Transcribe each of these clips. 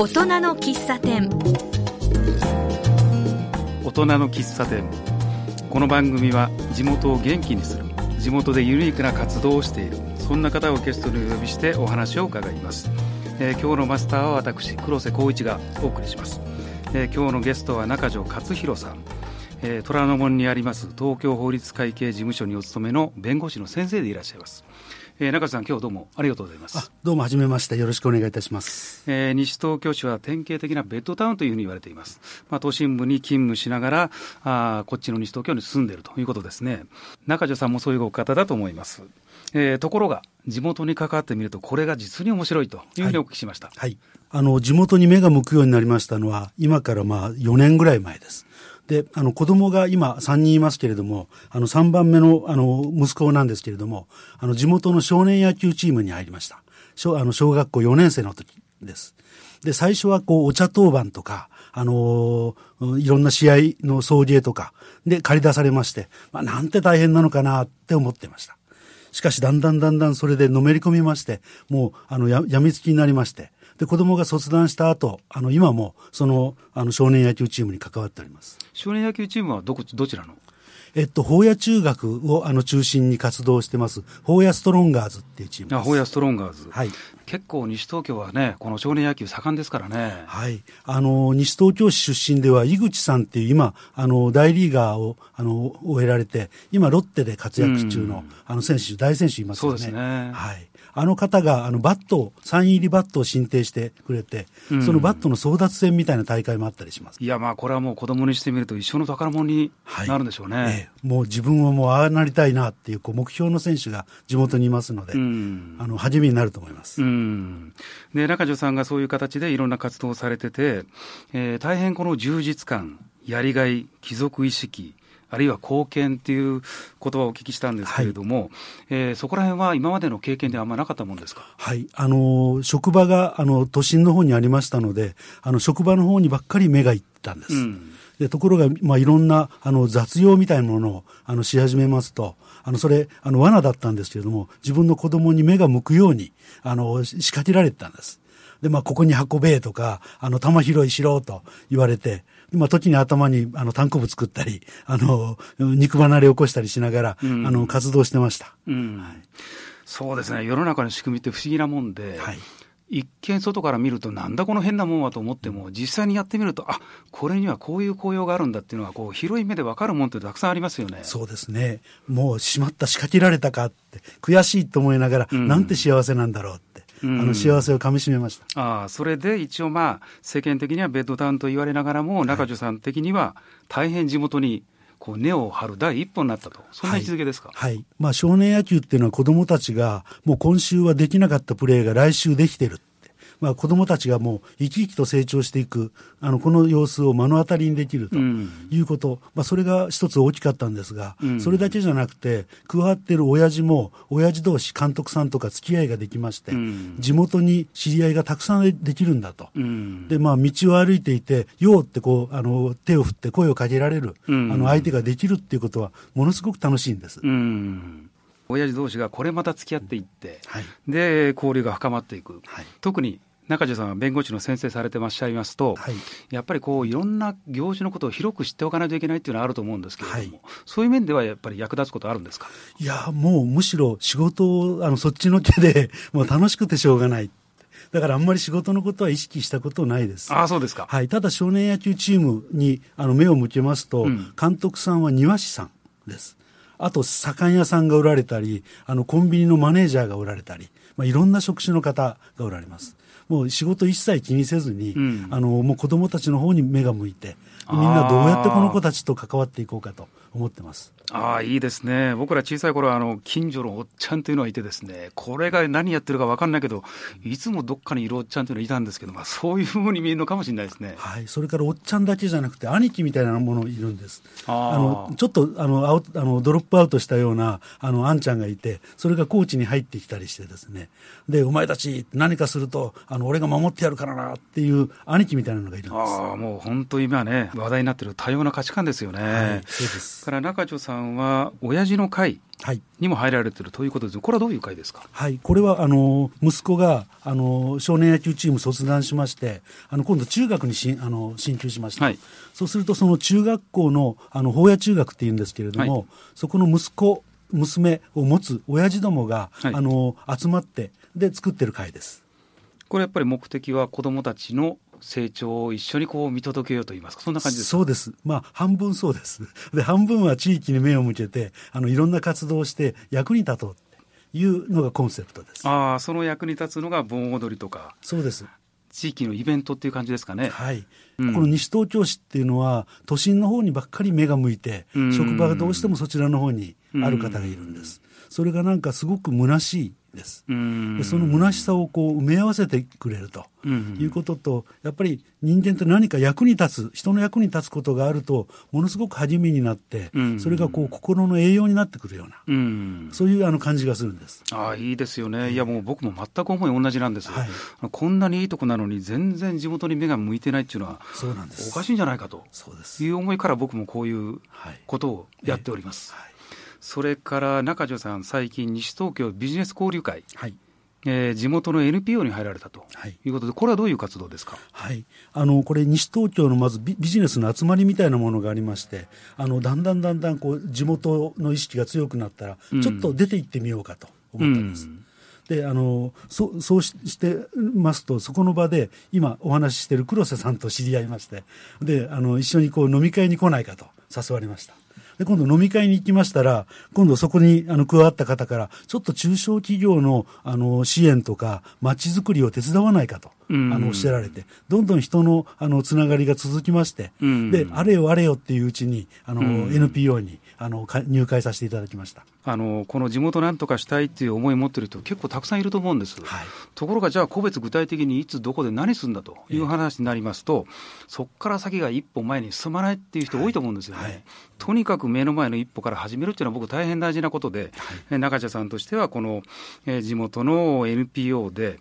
大人の喫茶店。大人の喫茶店。この番組は地元を元気にする地元でユニークな活動をしているそんな方をゲストにお呼びしてお話を伺います、えー、今日のマスターは私黒瀬光一がお送りします、えー、今日のゲストは中条勝弘さん。えー、虎ノ門にあります東京法律会計事務所にお勤めの弁護士の先生でいらっしゃいます。えー、中さん、今日どうもありがとうございます。どうも、はじめまして、よろしくお願いいたします。えー、西東京市は典型的なベッドタウンというふうに言われています。まあ、都心部に勤務しながら、あこっちの西東京に住んでいるということですね。中条さんもそういうお方だと思います。えー、ところが、地元に関わってみると、これが実に面白いというふうにお聞きしました。はい、はい、あの、地元に目が向くようになりましたのは、今からまあ4年ぐらい前です。で、あの、子供が今3人いますけれども、あの、3番目の、あの、息子なんですけれども、あの、地元の少年野球チームに入りました。小、あの、小学校4年生の時です。で、最初はこう、お茶当番とか、あのー、いろんな試合の送迎とか、で、借り出されまして、まあ、なんて大変なのかなって思ってました。しかし、だんだんだんだんそれでのめり込みまして、もう、あの、や、やみつきになりまして、で、子供が卒団した後、あの、今も、その、あの、少年野球チームに関わっております。少年野球チームはどこ、どちらの？えっと、保谷中学をあの中心に活動してます、保谷ストロンガーズっていうチームです。あ、保谷ストロンガーズ。はい。結構西東京はね、この少年野球盛んですからね。はい。あの、西東京市出身では、井口さんっていう今、あの、大リーガーを、あの、を経られて、今、ロッテで活躍中の、あの選手、大選手いますよね。そうですね。はい。あの方があのバットを、サイン入りバットを進呈してくれて、うん、そのバットの争奪戦みたいな大会もあったりします。いや、まあ、これはもう子供にしてみると一生の宝物になるんでしょうね。はいええ、もう自分はもうああなりたいなっていうこう目標の選手が地元にいますので、うん、あの、励みになると思います。うん、で、中条さんがそういう形でいろんな活動をされてて、えー、大変この充実感、やりがい、貴族意識、あるいは貢献っていう言葉をお聞きしたんですけれども、はい、えー、そこら辺は今までの経験であんまなかったもんですか？はい、あの職場があの都心の方にありましたので、あの職場の方にばっかり目がいったんです。うんでところが、まあ、いろんなあの雑用みたいなものをあのし始めますと、あのそれ、あの罠だったんですけれども、自分の子供に目が向くようにあの仕掛けられてたんです。で、まあ、ここに運べとか、あの、玉拾いしろと言われて、まあ、時に頭に、あの、単行部作ったり、あの、肉離れ起こしたりしながら、うん、あの、活動してました。うん、はい、そうですね。世の中の仕組みって不思議なもんで、はい、一見外から見るとなんだこの変なもんはと思っても実際にやってみるとあこれにはこういう効用があるんだっていうのはこう広い目で分かるもんってたくさんありますよね。そうですね。もうしまった。仕掛けられたかって悔しいと思いながら、うん、なんて幸せなんだろうあの幸せをかみしめました、ああそれで一応、まあ、世間的にはベッドタウンと言われながらも、中条さん的には大変地元にこう根を張る第一歩になったと、そんな位置づけですか、はい、はい、まあ、少年野球っていうのは、子どもたちが、もう今週はできなかったプレーが来週できてる。まあ、子どもたちがもう生き生きと成長していくあのこの様子を目の当たりにできるということ、うん、まあ、それが一つ大きかったんですが、うん、それだけじゃなくて加わってる親父も親父同士監督さんとか付き合いができまして、うん、地元に知り合いがたくさんできるんだと、でまあ、道を歩いていて「よう」ってこうあの手を振って声をかけられる、あの相手ができるっていうことはものすごく楽しいんです。親父同士がこれまた付き合っていって、はい、で交流が深まっていく、はい、特に中条さんは弁護士の先生されてまっしゃいますと、はい、やっぱりこういろんな業種のことを広く知っておかないといけないっていうのはあると思うんですけれども、はい、そういう面ではやっぱり役立つことあるんですか？いや、もうむしろ仕事をあのそっちのけで もう楽しくてしょうがない。だからあんまり仕事のことは意識したことないです。あそうですか。はい。ただ少年野球チームにあの目を向けますと、うん、監督さんは庭師さんです。あと、左官屋さんがおられたり、あの、コンビニのマネージャーがおられたり、まあ、いろんな職種の方がおられます。もう仕事一切気にせずに、うん、あのもう子どもたちの方に目が向いてみんなどうやってこの子たちと関わっていこうかと思ってます。ああ、いいですね。僕ら小さい頃あの、近所のおっちゃんというのがいてですね、これが何やってるか分かんないけど、いつもどっかにいるおっちゃんというのがいたんですけど、まあ、そういうふうに見えるのかもしれないですね。はい。それからおっちゃんだけじゃなくて、兄貴みたいなものいるんです。あの、ちょっと、あの、アウあのドロップアウトしたような、あの、あんちゃんがいて、それがコーチに入ってきたりしてですね、で、お前たち何かすると、あの、俺が守ってやるからなっていう兄貴みたいなのがいるんです。ああ、もう本当今ね、話題になってる多様な価値観ですよね。はい、そうです。。から中条さんは親父の会はい。にも入られてるということですこれはどういう会ですか？はい。これは、あの、息子が、あの、少年野球チーム卒団しまして、あの、今度中学にしん、あの、進級しました。はいそうすると、その中学校の、あの、法屋中学っていうんですけれども、はいそこの息子、娘を持つ親父どもが、はいあの、集まって、で、作ってる会です。これやっぱり目的は子どもたちの成長を一緒にこう見届けようといいますかそんな感じですか？そうです。まあ、半分そうです。で、半分は地域に目を向けて、あの、いろんな活動をして役に立とういうのがコンセプトです。ああその役に立つのが盆踊りとかそうです。地域のイベントっていう感じですかね？はい。うんこの西東京市っていうのは、都心の方にばっかり目が向いて、うん職場がどうしてもそちらの方にある方がいるんです。それがなんかすごく虚しいです。うんでその虚しさをこう埋め合わせてくれるとうんいうことと、やっぱり人間って何か役に立つ、人の役に立つことがあると、ものすごく励みになってう、んそれがこう心の栄養になってくるような、うんそういうあの感じがするんです。ああいいですよねいやもう僕も全く思い同じなんですよ、はいこんなにいいとこなのに全然地元に目が向いてないっていうのはそうなんです。おかしいんじゃないかと。いう思いから僕もこういうはい。ことをやっております、はい。それから中条さん最近西東京ビジネス交流会、はい。えー地元の NPO に入られたとはいいうことでこれはどういう活動ですか？はい、あのこれ、西東京のまずビビジネスの集まりみたいなものがありまして、あのだんだんだんだんこう地元の意識が強くなったら、うんちょっと出て行ってみようかと思ったんです。うんであのそそうししてますと、そこの場で今お話ししている黒瀬さんと知り合いまして、であの一緒にこう飲み会に来ないかと誘われました。で今度飲み会に行きましたら、今度そこにあの加わった方から、ちょっと中小企業のあの支援とか、まちづくりを手伝わないかと、あのおっしゃられて、どんどん人のあのつながりが続きまして、うん。で、あれよあれよっていううちに、あの、うん。NPO にあのか入会させていただきました。あのこの地元なんとかしたいっていう思いを持ってる人結構たくさんいると思うんです、はい。ところがじゃあ個別具体的にいつどこで何するんだという話になりますと、そこから先が一歩前に進まないっていう人多いと思うんですよね、はい。はいとにかく目の前の一歩から始めるっていうのは僕大変大事なことで、え中茶さんとしてはこの、えー地元の NPO で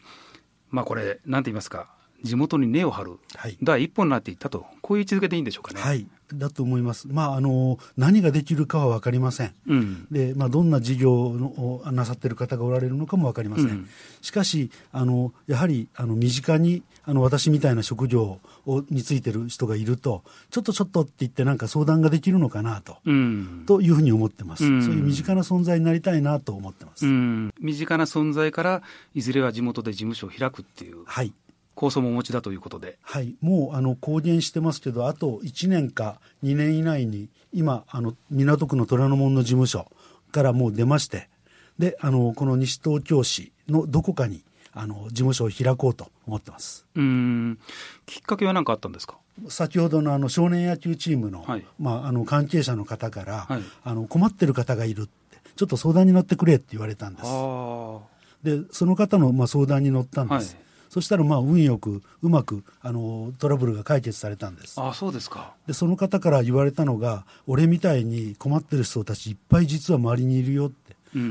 まあこれなんて言いますか地元に根を張るはい第一歩になっていったとこういう位置づけでいいんでしょうかね。はい、だと思います。まあ、あの、何ができるかは分かりません。うんで、まあ、どんな事業をなさっている方がおられるのかも分かりません。うんしかし、あの、やはり、あの、身近に、あの、私みたいな職業をについてる人がいると、ちょっとちょっとって言ってなんか相談ができるのかなと、うんというふうに思ってます。うんそういう身近な存在になりたいなと思ってます。うん身近な存在からいずれは地元で事務所を開くっていうはい。構想もお持ちだということで。はい、もうあの公言してますけど、あと1年か2年以内に、今、あの港区の虎ノ門の事務所からもう出まして、であのこの西東京市のどこかにあの事務所を開こうと思ってます。うんきっかけは何かあったんですか？先ほどのあの少年野球チームの,、はいまあ、あの関係者の方から、はいあの困ってる方がいるって、ちょっと相談に乗ってくれって言われたんです。あでその方のまあ相談に乗ったんです。はいそしたらまあ運よくうまくあのトラブルが解決されたんです。あそうですか。でその方から言われたのが、俺みたいに困ってる人たちいっぱい実は周りにいるよって、うん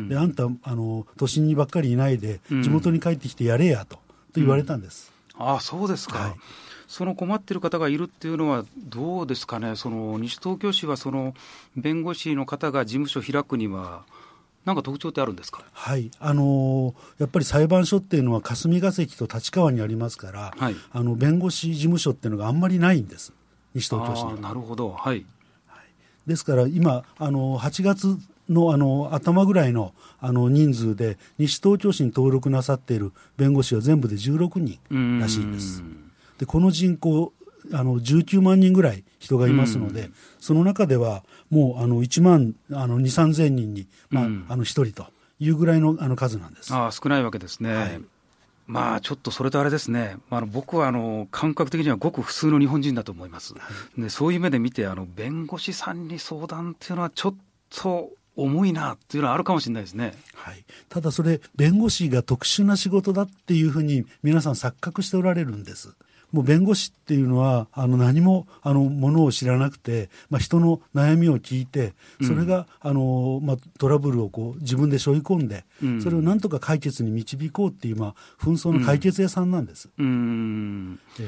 であんたあの、都心にばっかりいないで、うん。地元に帰ってきてやれやとと言われたんです。あそうですか、はい。その困ってる方がいるっていうのは、どうですかね、その西東京市はその弁護士の方が事務所開くには、なんか特徴ってあるんですか？はい。あのやっぱり裁判所っていうのは霞が関と立川にありますから、はい。あの弁護士事務所っていうのがあんまりないんです、西東京市には。あーなるほど、はい。ですから今、あの8月のあの頭ぐらいのあの人数で、西東京市に登録なさっている弁護士は全部で16人らしいんです。でこの人口あの19万人ぐらい人がいますので、うんその中ではもうあの1万あの2、3000人に、まあうんあの1人というぐらいのあの数なんです。ああ少ないわけですね。はいまあちょっとそれとあれですね、あの僕はあの感覚的にはごく普通の日本人だと思います。でそういう目で見てあの、弁護士さんに相談っていうのは、ちょっと重いなっていうのはあるかもしれないですね。はい、ただそれ、弁護士が特殊な仕事だっていうふうに皆さん錯覚しておられるんです。もう弁護士っていうのはあの何もあのものを知らなくて、まあ、人の悩みを聞いてそれが、あのまあ、トラブルをこう自分で背負い込んで、うん。それをなんとか解決に導こうっていう、まあ、紛争の解決屋さんなんです。うーん。ええ。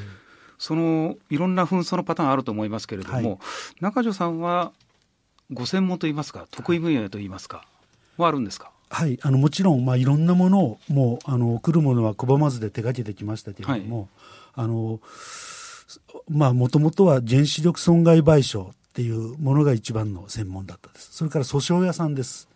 そのいろんな紛争のパターンあると思いますけれども、はい。中条さんはご専門といいますか、得意分野といいますか、はあるんですか？はい、あのもちろん、まあ、いろんなものをもうあの来るものは拒まずで手がけてきましたけれども、はい、あのまあ、もともとは原子力損害賠償っていうものが一番の専門だったです。それから訴訟屋さんです。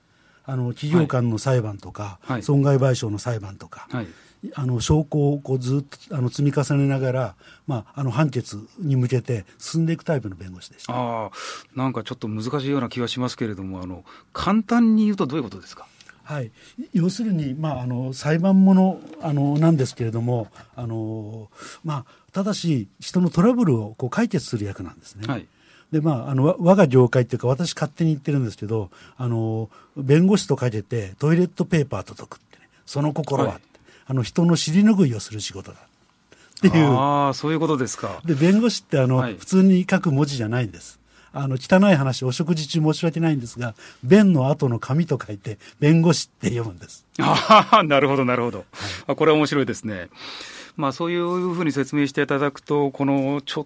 あの企業間の裁判とか、はい、損害賠償の裁判とか、はい、あの証拠をこうずっとあの積み重ねながら、まあ、あの判決に向けて進んでいくタイプの弁護士でした。あなんかちょっと難しいような気がしますけれども、あの簡単に言うと、どういうことですか？はい、要するに、まあ、あの裁判ものあのなんですけれどもあの、まあ、ただし人のトラブルをこう解決する役なんですね。はい。でまあ、あの我が業界っていうか私勝手に言ってるんですけどあの弁護士と書いててトイレットペーパー届くってね。その心は、はい、あの人の尻拭いをする仕事だっていうああそういうことですかで弁護士ってあの、はい、普通に書く文字じゃないんですあの、汚い話、お食事中申し訳ないんですが、弁の後の紙と書いて、弁護士って読むんです。ああ、なるほど、なるほど。はい、これは面白いですね。まあ、そういうふうに説明していただくと、この、ちょっ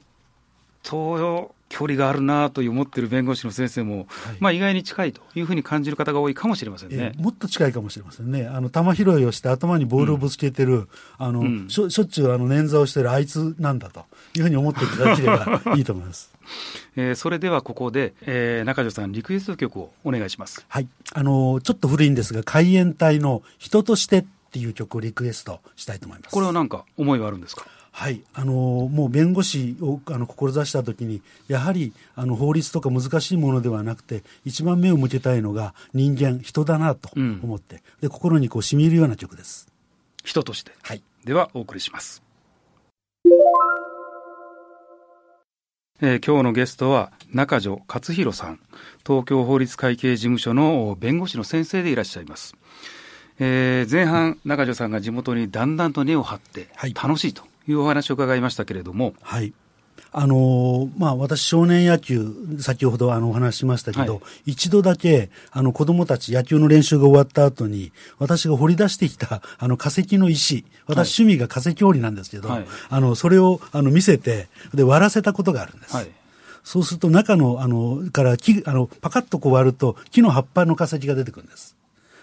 と、距離があるなと思っている弁護士の先生も、はい、まあ、意外に近いというふうに感じる方が多いかもしれませんね、えー、もっと近いかもしれませんね、あの球拾いをして頭にボールをぶつけてる、うん、あの、うん、しょしょっちゅうあの捻挫をしてるあいつなんだというふうに思っていただければいいと思います。えー、それではここで、えー、中条さん、リクエスト曲をお願いします。はい。あのー、ちょっと古いんですが、海援隊の人としてっていう曲をリクエストしたいと思います。これは何か思いはあるんですか？はい、あのもう弁護士をあの志したときに、やはりあの法律とか難しいものではなくて、一番目を向けたいのが人間、人だなと思って、うん、で心にこう染み入るような曲です。人として。はい。ではお送りします。えー、今日のゲストは中条勝弘さん、東京法律会計事務所の弁護士の先生でいらっしゃいます。えー、前半、中条さんが地元にだんだんと根を張って楽しいというお話を伺いましたけれども。はい。あのまあ、私、少年野球、先ほどあのお話ししましたけど、はい、一度だけあの子供たち、野球の練習が終わった後に、私が掘り出してきたあの化石の石、私、趣味が化石掘りなんですけど、はい、あのそれをあの見せてで、割らせたことがあるんです。はい、そうすると、中のあのから木あのパカッとこう割ると、木の葉っぱの化石が出てくるんです。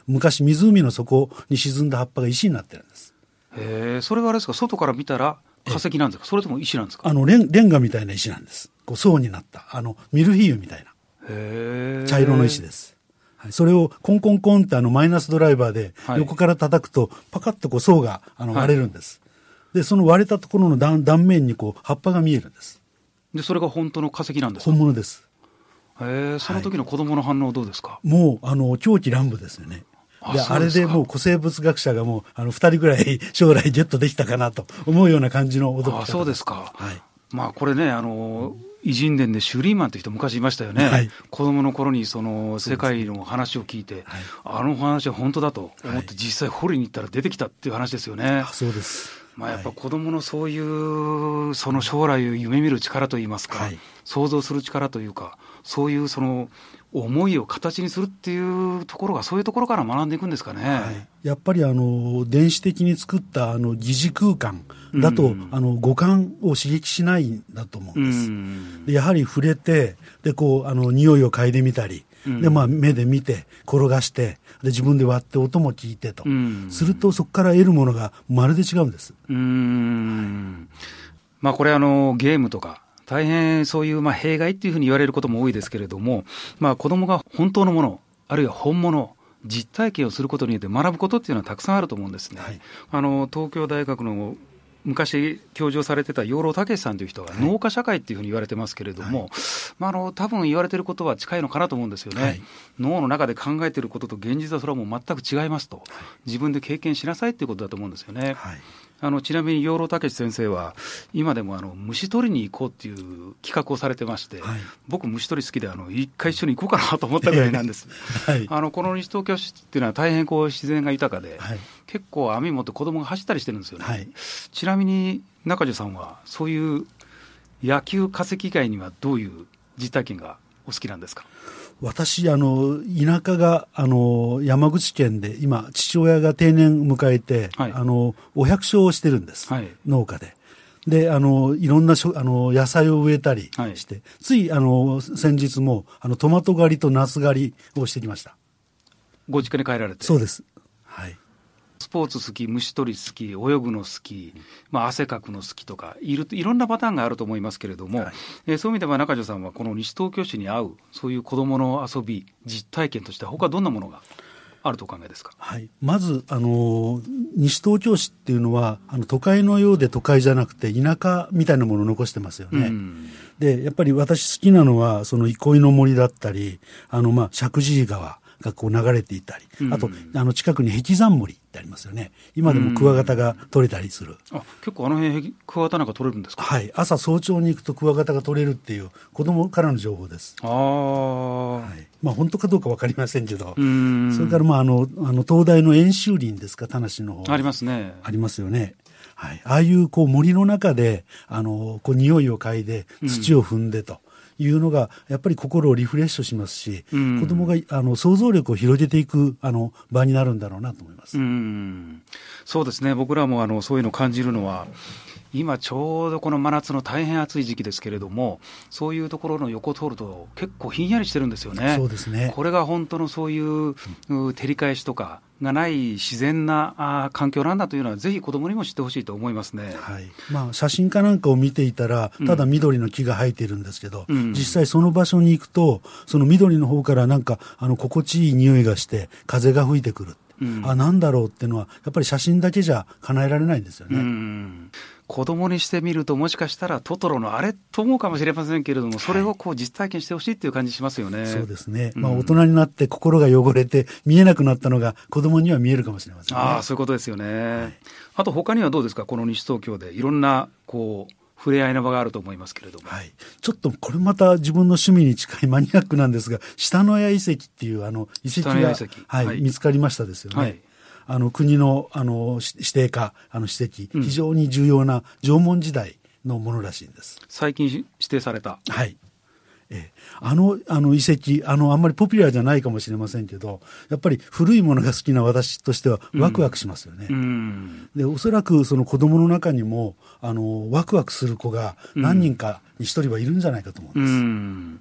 昔、湖の底に沈んだ葉っぱが石になってるんです。へそれはあれですか、外から見たら化石なんですか、それとも石なんですか？あのレンレンガみたいな石なんです、こう層になった、あのミルフィーユみたいな、茶色の石です。はい、それをコンコンコンってあのマイナスドライバーで横から叩くと、パカッとこう層があの割れるんです。はい、で、その割れたところの断断面にこう葉っぱが見えるんです。で、それが本当の化石なんですか？本物です。へその時の子供の反応どうですか、はい、もう、あの、狂気乱舞ですよね。であれでもう古生物学者がもうあの2人ぐらい将来ゲットできたかなと思うような感じの驚きあそうですか、はい、まあこれねあの偉人伝でシュリーマンという人昔いましたよね、はい、子供の頃にその世界の話を聞いて、はい、あの話は本当だと思って実際掘りに行ったら出てきたっていう話ですよね。そうです。まあ、やっぱ子供のそういうその将来を夢見る力といいますか、想像する力というかそういうその思いを形にするっていうところが、そういうところから学んでいくんですかね。はい、やっぱりあの電子的に作ったあの疑似空間だと、うん、あの五感を刺激しないんだと思うんです。うん、でやはり触れて、でこうあの匂いを嗅いでみたり、うん、でまあ、目で見て、転がして、で自分で割って音も聞いてと、するとそこから得るものがまるで違うんです。うん。まあ、これあの、ゲームとか大変そういうまあ弊害っていうふうに言われることも多いですけれども、まあ、子どもが本当のもの、あるいは本物、実体験をすることによって学ぶことっていうのはたくさんあると思うんですね。はい、あの東京大学の昔教授されてた養老孟さんという人は農家社会っていうふうに言われてますけれども、はい、まあ、あの多分言われてることは近いのかなと思うんですよね、はい、脳の中で考えてることと現実はそれはもう全く違いますと、自分で経験しなさいっていうことだと思うんですよね。あのちなみに養老孟先生は、今でもあの虫取りに行こうっていう企画をされてまして、はい、僕、虫取り好きであの、一回一緒に行こうかなと思ったぐらいなんです。はい、あのこの西東京市っていうのは大変こう自然が豊かで、はい、結構網持って子供が走ったりしてるんですよね。ちなみに中条さんは、そういう野球化石以外にはどういう実体験がお好きなんですか？私、あの、田舎が、あの、山口県で、今、父親が定年迎えて、はい、あの、お百姓をしてるんです。はい、農家で。で、あの、いろんなしょあの野菜を植えたりして、つい、あの、先日も、あの、トマト狩りとナス狩りをしてきました。ご実家に帰られて。そうです。はい。スポーツ好き、虫取り好き、泳ぐの好き、まあ、汗かくの好きとかいる、いろんなパターンがあると思いますけれども、はいえーそういう意味では中条さんは、この西東京市に合う、そういう子どもの遊び、実体験として、他どんなものがあるとお考えですか？はい、まず、あの西東京市っていうのはあの都会のようで都会じゃなくて田舎みたいなものを残してますよね。うんでやっぱり私好きなのはその憩いの森だったりあの、まあ、石神井川がこう流れていたり、うんあとあの近くに壁山森ってありますよね今でもクワガタが取れたりする。あ結構あの辺クワガタなんか取れるんですか？はい、朝早朝に行くとクワガタが取れるっていう子供からの情報です。ああ、はい、まあ本当かどうかわかりませんけど、うんそれからまああのあの東大の演習林ですか？田無の方ありますね。ありますよね。はい。ああいうこう森の中で、あの、こう匂いを嗅いで土を踏んでというのが、やっぱり心をリフレッシュしますし、うん。子供があの想像力を広げていくあの場になるんだろうなと思います。うん。そうですね、僕らもあのそういうのを感じるのは、今ちょうどこの真夏の大変暑い時期ですけれども、そういうところの横を通ると、結構ひんやりしてるんですよね。そうですね。これが本当のそういうう照り返しとかがない自然なあー環境なんだというのは、ぜひ子どもにも知ってほしいと思いますね。はいまあ、写真かなんかを見ていたら、ただ緑の木が生えているんですけど、うん実際その場所に行くと、その緑の方からなんかあの心地いい匂いがして、風が吹いてくる、うんあなんだろうっていうのは、やっぱり写真だけじゃ叶えられないんですよね。うん子供にしてみると、もしかしたらトトロのあれと思うかもしれませんけれども、それをこう実体験してほしいっていう感じしますよね。そうですね、うんまあ、大人になって心が汚れて見えなくなったのが子供には見えるかもしれませんね。ああ、そういうことですよね。あと他にはどうですか、この西東京でいろんなこう触れ合いの場があると思いますけれども。はい、ちょっとこれまた自分の趣味に近いマニアックなんですが、下野谷遺跡っていうあの遺跡がはい見つかりましたですよね。はいあの国のあのし指定化あの史跡、うん非常に重要な縄文時代のものらしいんです。最近指定された。はい。ええあのあの遺跡あの、あんまりポピュラーじゃないかもしれませんけど、やっぱり古いものが好きな私としては、ワクワクしますよね。うん。でおそらくその子供の中にもあのワクワクする子が何人かに一人はいるんじゃないかと思うんうです。ん。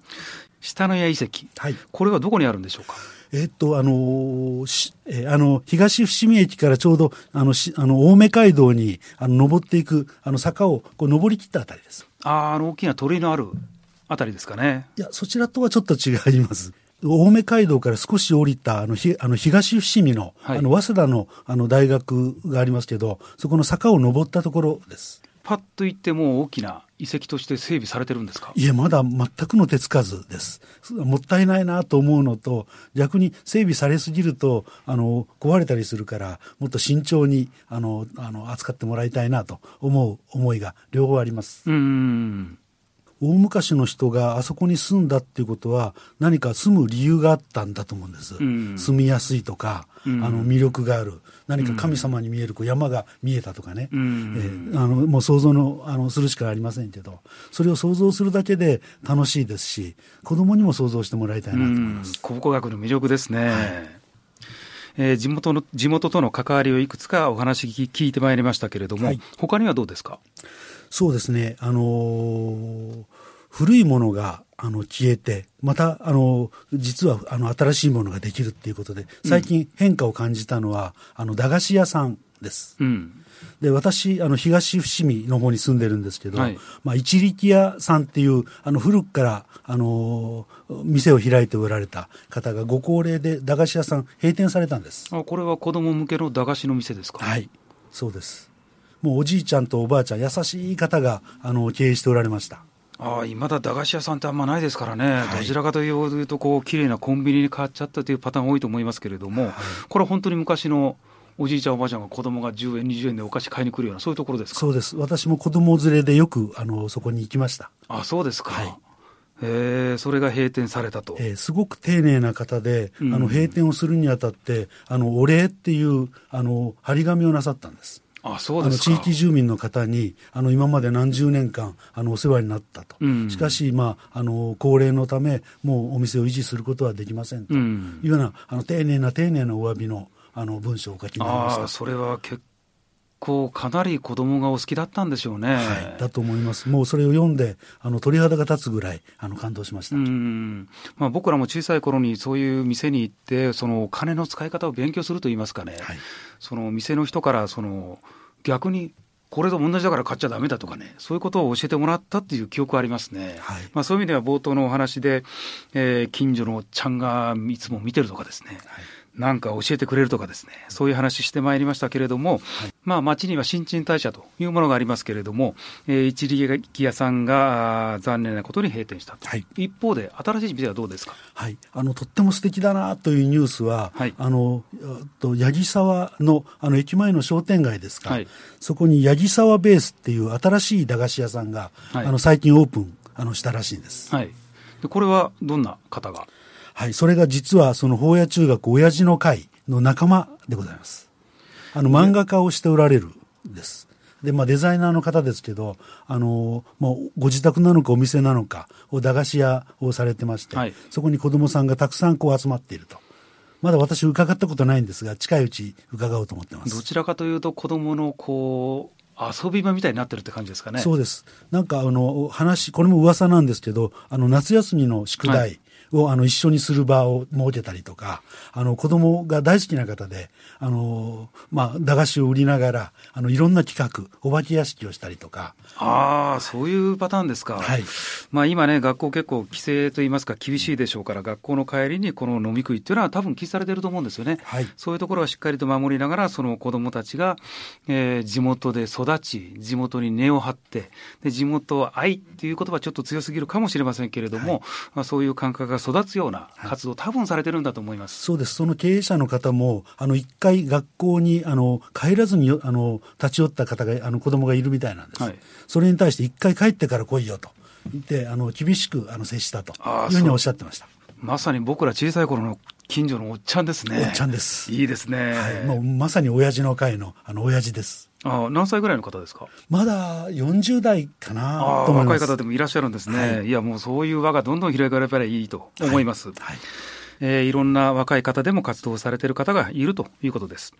下野谷遺跡。はい。これはどこにあるんでしょうか？えっと、あのしえーあの、東伏見駅からちょうど、あの、しあの、青梅街道に、あの、登っていく、あの、坂を、こう、登り切ったあたりです。ああ、あの大きな鳥居のあるあたりですかね。いや、そちらとはちょっと違います。青梅街道から少し降りた、あの、ひあの東伏見の、はいあの、早稲田の、あの、大学がありますけど、そこの坂を登ったところです。パッと行ってもう大きな遺跡として整備されてるんですか？いえ、まだ全くの手つかずです。もったいないなと思うのと、逆に整備されすぎると、あの、壊れたりするから、もっと慎重に、あの、あの、扱ってもらいたいなと思う思いが両方あります。うん。大昔の人があそこに住んだっていうことは、何か住む理由があったんだと思うんです。うん住みやすいとか、うんあの、魅力がある。何か神様に見えるこう山が見えたとかね。うんえーあのもう想像のあのするしかありませんけど、それを想像するだけで楽しいですし、子供にも想像してもらいたいなと思います。考古学の魅力ですね。えー地元の地元との関わりをいくつかお話聞聞いてまいりましたけれども、はい他にはどうですか？そうですね、あのー古いものがあの消えて、また、あの実はあの新しいものができるっていうことで、最近変化を感じたのは、あの駄菓子屋さんです。うん。で私あの東伏見の方に住んでるんですけど、はいまあ、一力屋さんっていうあの古くから、あのー店を開いておられた方がご高齢で駄菓子屋さん閉店されたんです。あこれは子供向けの駄菓子の店ですか？はい、そうです。もうおじいちゃんとおばあちゃん、優しい方があの経営しておられました。ああ、今だ駄菓子屋さんってあんまないですからね、はいどちらかというと、こう、綺麗なコンビニに変わっちゃったというパターン多いと思いますけれども、これは本当に昔のおじいちゃん、おばあちゃんが子供が10円、20円でお菓子買いに来るような、そういうところですか？そうです。私も子供連れでよくあのそこに行きました。あそうですか。はいへえそれが閉店されたと。えーすごく丁寧な方で、うんあの閉店をするにあたって、あのお礼っていうあの張り紙をなさったんです。あそうですか。地域住民の方にあの今まで何十年間あのお世話になったと、うん。しかし、まあ、あの高齢のためもうお店を維持することはできませんと。ういうんような、あの丁寧な丁寧なお詫びのあの文章をお書きになりました。それは結構かなり子供がお好きだったんでしょうね。はい、だと思います。もうそれを読んで、あの鳥肌が立つぐらいあの感動しました。うん。まあ僕らも小さい頃にそういう店に行って、そのお金の使い方を勉強すると言いますかね。はい、その店の人からその逆にこれと同じだから買っちゃだめだとかね、そういうことを教えてもらったっていう記憶ありますね。はい、まあ、そういう意味では冒頭のお話で、えー、近所のおっちゃんがいつも見てるとかですね、はいなんか教えてくれるとかですね、そういう話してまいりましたけれども、はい、まあ町には新陳代謝というものがありますけれども、えー、一力屋さんが残念なことに閉店したと。はい、一方で、新しい店はどうですか？はい。あの、とっても素敵だなというニュースは、はい、あの、と八木沢の、あの、駅前の商店街ですか、はい、そこに八木沢ベースっていう新しい駄菓子屋さんが、はい、あの、最近オープン、あの、したらしいんです。はい。で、これはどんな方が？はい、それが実はその法屋中学親父の会の仲間でございます。あの、漫画家をしておられるんです。で、まあ、デザイナーの方ですけど、あの、もう、ご自宅なのかお店なのか、を駄菓子屋をされてまして、はい、そこに子供さんがたくさんこう集まっていると。まだ私伺ったことないんですが、近いうち伺おうと思ってます。どちらかというと、子供のこう、遊び場みたいになってるって感じですかね。そうです。なんかあの話、これも噂なんですけど、あの夏休みの宿題、はいをあの一緒にする場を設けたりとか、あの子供が大好きな方で、あの、まあ、駄菓子を売りながら、あの、いろんな企画、お化け屋敷をしたりとか。ああ、そういうパターンですか。はい。まあ今ね、学校結構規制といいますか厳しいでしょうから、学校の帰りにこの飲み食いっていうのは多分禁止されてると思うんですよね。はい。そういうところはしっかりと守りながら、その子供たちが、えー、地元で育ち、地元に根を張って、で、地元愛っていう言葉はちょっと強すぎるかもしれませんけれども、はい、まあそういう感覚が育つような活動、はい、多分されてるんだと思います。そうです。その経営者の方も、あの、一回学校に、あの、帰らずに、あの、立ち寄った方が、あの、子供がいるみたいなんです。はい、それに対して一回帰ってから来いよと言って、あの、厳しく、あの、接したというふうにおっしゃってました。まさに僕ら小さい頃の近所のおっちゃんですね。おっちゃんです。いいですね。はい、もうまさに親父の会の、あの、親父です。あ何歳ぐらいの方ですか？まだ40代かなと思います。若い方でもいらっしゃるんですね、はい、いやもうそういう輪がどんどん広がればいいと思います、はい。はいえー、いろんな若い方でも活動されている方がいるということです、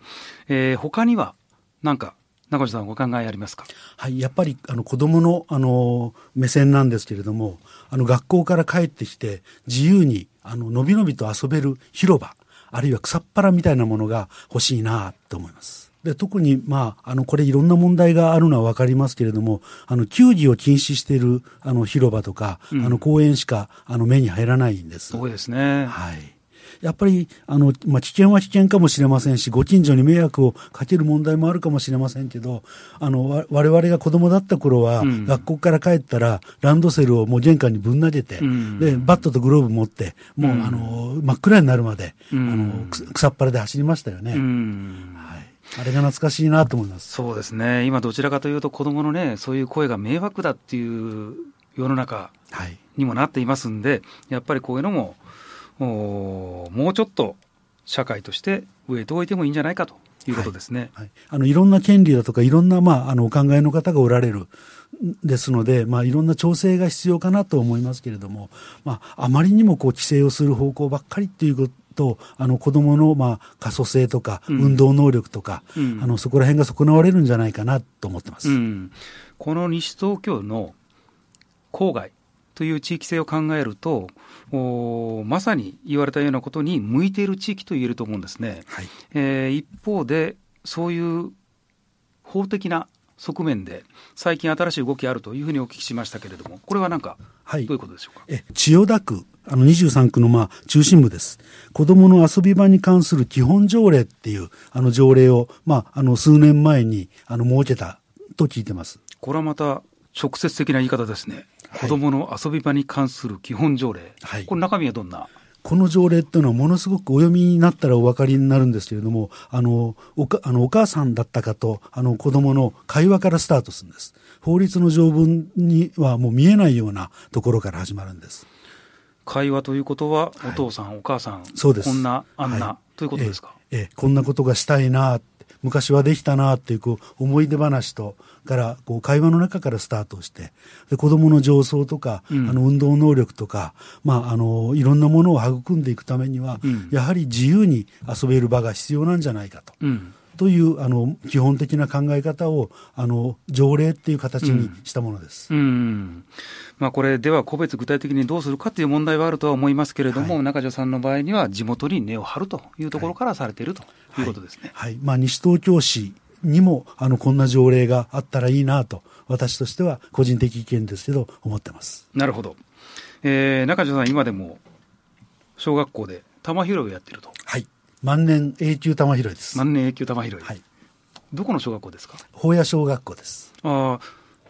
えー、他には何か中地さんお考えありますか？はいやっぱりあの子供のあの目線なんですけれどもあの学校から帰ってきて自由にあののびのびと遊べる広場あるいは草っぱらみたいなものが欲しいなと思いますで特に、まあ、あのこれいろんな問題があるのは分かりますけれどもあの球技を禁止しているあの広場とか、うん、あの公園しかあの目に入らないんです。そうですね、はい。やっぱりあの、まあ、危険は危険かもしれませんし、ご近所に迷惑をかける問題もあるかもしれませんけど、あのわ我々が子供だった頃は、うん、学校から帰ったら、ランドセルをもう玄関にぶん投げて、うん、でバットとグローブ持って、もう、うん、あの真っ暗になるまで、あの草っぱらで走りましたよね。あれが懐かしいなと思います。そうですね。今どちらかというと子供のね、そういう声が迷惑だっていう世の中にもなっていますんで、はい、やっぱりこういうのも、もうちょっと社会として植えておいてもいいんじゃないかということですね。はい、はい、あのいろんな権利だとかいろんな、まあ、あのお考えの方がおられるですので、まあ、いろんな調整が必要かなと思いますけれども、まあ、あまりにもこう規制をする方向ばっかりっていうことと、あの子供のまあ可塑性とか、運動能力とか、うん、あのそこら辺が損なわれるんじゃないかなと思ってます。うん、この西東京の郊外という地域性を考えると、おまさに言われたようなことに向いている地域と言えると思うんですね。はい、えー、一方で、そういう法的な側面で、最近新しい動きあるというふうにお聞きしましたけれども、これはなんか、どういうことでしょうか？え千代田区あの23区のまあ中心部です。子供の遊び場に関する基本条例っていうあの条例を、まあ、あの数年前にあの設けたと聞いてます。これはまた直接的な言い方ですね。子供の遊び場に関する基本条例。はい、これ中身はどんな？この条例っていうのはものすごくお読みになったらお分かりになるんですけれども、あの、おかあのお母さんだったかと、あの子供の会話からスタートするんです。法律の条文にはもう見えないようなところから始まるんです。会話ということは、お父さん、はい、お母さん、そうですこんな、あんな、はい、ということですか？ええこんなことがしたいな、昔はできたなっていうこう思い出話とからこう会話の中からスタートしてで子どもの情操とか、うん、あの運動能力とか、まあ、あのいろんなものを育んでいくためには、うん、やはり自由に遊べる場が必要なんじゃないかと。うんというあの基本的な考え方をあの条例っていう形にしたものです。うん、うんまあ、これでは個別具体的にどうするかという問題はあるとは思いますけれども、はい、中条さんの場合には地元に根を張るというところからされているということですね。はい、はい、まあ、西東京市にもあのこんな条例があったらいいなと私としては個人的意見ですけど思ってます。なるほど、えー、中条さん今でも小学校で玉拾いをやってると。はい万年永久玉拾いです。万年永久玉拾い。はい。どこの小学校ですか？法屋小学校です。ああ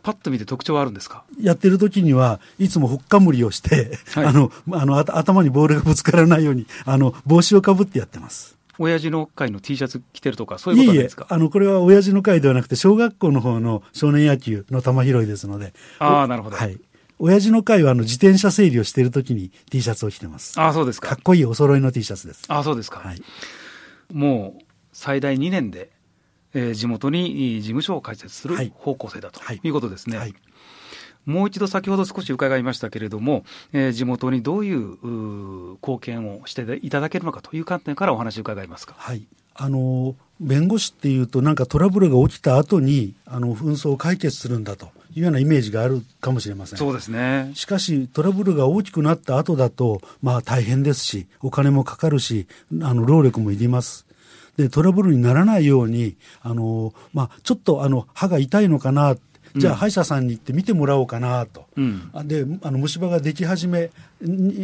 パッと見て特徴はあるんですか？やってる時にはいつもほっかむりをして、はい、あのあの頭にボールがぶつからないようにあの帽子をかぶってやってます。親父の会の T シャツ着てるとか、そういうことですか？あの、これは親父の会ではなくて、小学校の方の少年野球の玉拾いですので。ああ、なるほど。はい。親父の会はあの自転車整理をしているときに T シャツを着てます。ああ、そうですか。かっこいいお揃いの T シャツです。ああ、そうですか。はい。もう、最大2年で、えー、地元に事務所を開設する方向性だということですね。はい、はいもう一度先ほど少し伺いましたけれども、えー、地元にどういう貢献をしていただけるのかという観点からお話を伺いますか。はいあの弁護士っていうと、なんかトラブルが起きた後にあに紛争を解決するんだというようなイメージがあるかもしれません。そうですね。しかし、トラブルが大きくなった後だと、まあ、大変ですし、お金もかかるし、あの労力もいります。でトラブルにならないように、あのまあ、ちょっとあの歯が痛いのかなじゃあ歯医者さんに行って見てもらおうかなと、うん、であの虫歯ができ始め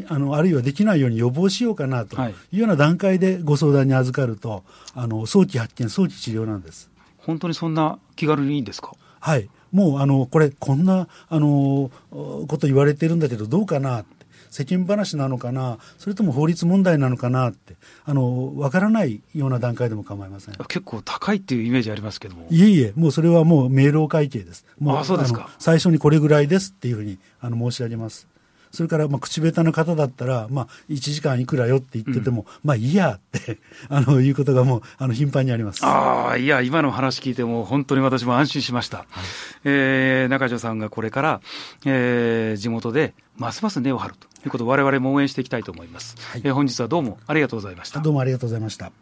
あのあるいはできないように予防しようかなと。いうような段階でご相談に預かるとあの早期発見早期治療なんです。本当にそんな気軽にいいんですか？はいもうあのこれこんなあのこと言われてるんだけどどうかな？世間話なのかな、それとも法律問題なのかなって、あの分からないような段階でも構いません結構高いっていうイメージありますけども。いえいえ、もうそれはもう明朗会計です。もうあそうですか最初にこれぐらいですっていうふうにあの申し上げます。それから、まあ、口下手な方だったら、まあ、1時間いくらよって言ってても、うん、まあ、いいやって あの、いうことがもう、あの、頻繁にあります。ああ、いや、今の話聞いても、本当に私も安心しました。はい、えー、中条さんがこれから、えー、地元で、ますます根を張るということを我々も応援していきたいと思います。はい、えー、本日はどうもありがとうございました。どうもありがとうございました。